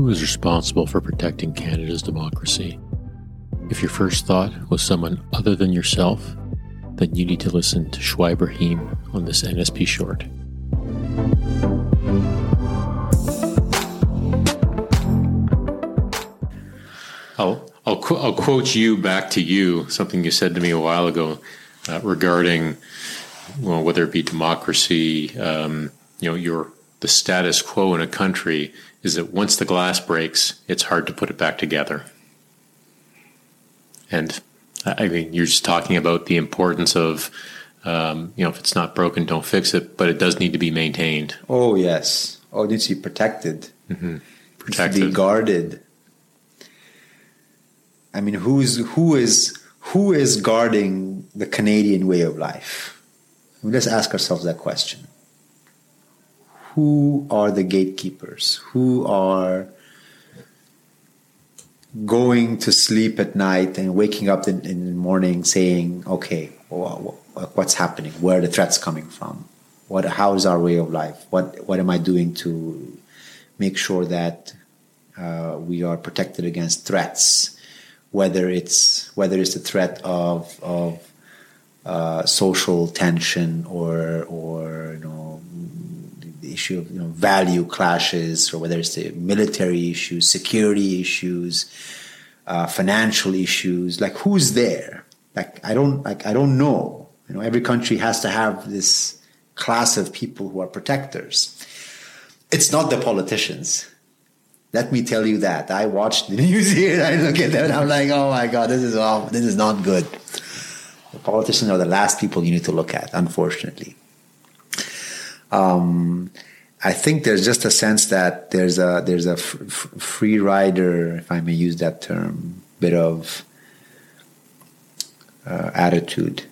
Who is responsible for protecting Canada's democracy? If your first thought was someone other than yourself, then you need to listen to Shoaib Rahim on this NSP short. I'll, I'll, qu- I'll quote you back to you, something you said to me a while ago uh, regarding well, whether it be democracy, um, you know, your the status quo in a country is that once the glass breaks, it's hard to put it back together. And I mean, you're just talking about the importance of, um, you know, if it's not broken, don't fix it, but it does need to be maintained. Oh yes, oh, it needs to be protected, mm-hmm. protected, to be guarded. I mean, who's who is who is guarding the Canadian way of life? Let's ask ourselves that question. Who are the gatekeepers? Who are going to sleep at night and waking up in, in the morning saying, okay, what's happening? Where are the threats coming from? What, how is our way of life? What, what am I doing to make sure that uh, we are protected against threats? Whether it's whether it's the threat of of uh, social tension or or you know the issue of you know value clashes or whether it's the military issues, security issues, uh, financial issues. Like who's there? Like I don't like I don't know. You know, every country has to have this class of people who are protectors. It's not the politicians. Let me tell you that. I watched the news here I look at them and I'm like, oh my God, this is all this is not good. The politicians are the last people you need to look at, unfortunately. Um, I think there's just a sense that there's a there's a f- f- free rider, if I may use that term, bit of uh, attitude.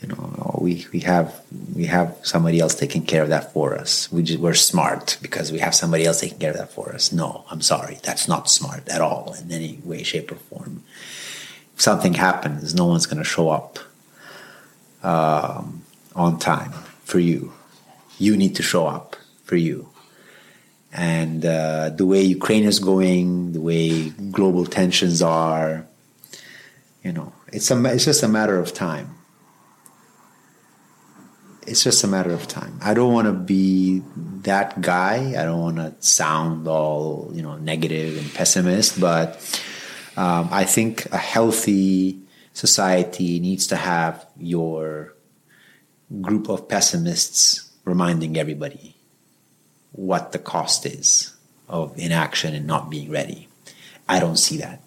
You know, we we have we have somebody else taking care of that for us. We just, we're smart because we have somebody else taking care of that for us. No, I'm sorry, that's not smart at all in any way, shape, or form. If something happens, no one's going to show up um, on time for you you need to show up for you. And uh, the way Ukraine is going, the way global tensions are, you know, it's a it's just a matter of time. It's just a matter of time. I don't want to be that guy. I don't want to sound all you know negative and pessimist, but um, I think a healthy society needs to have your group of pessimists reminding everybody what the cost is of inaction and not being ready. I don't see that.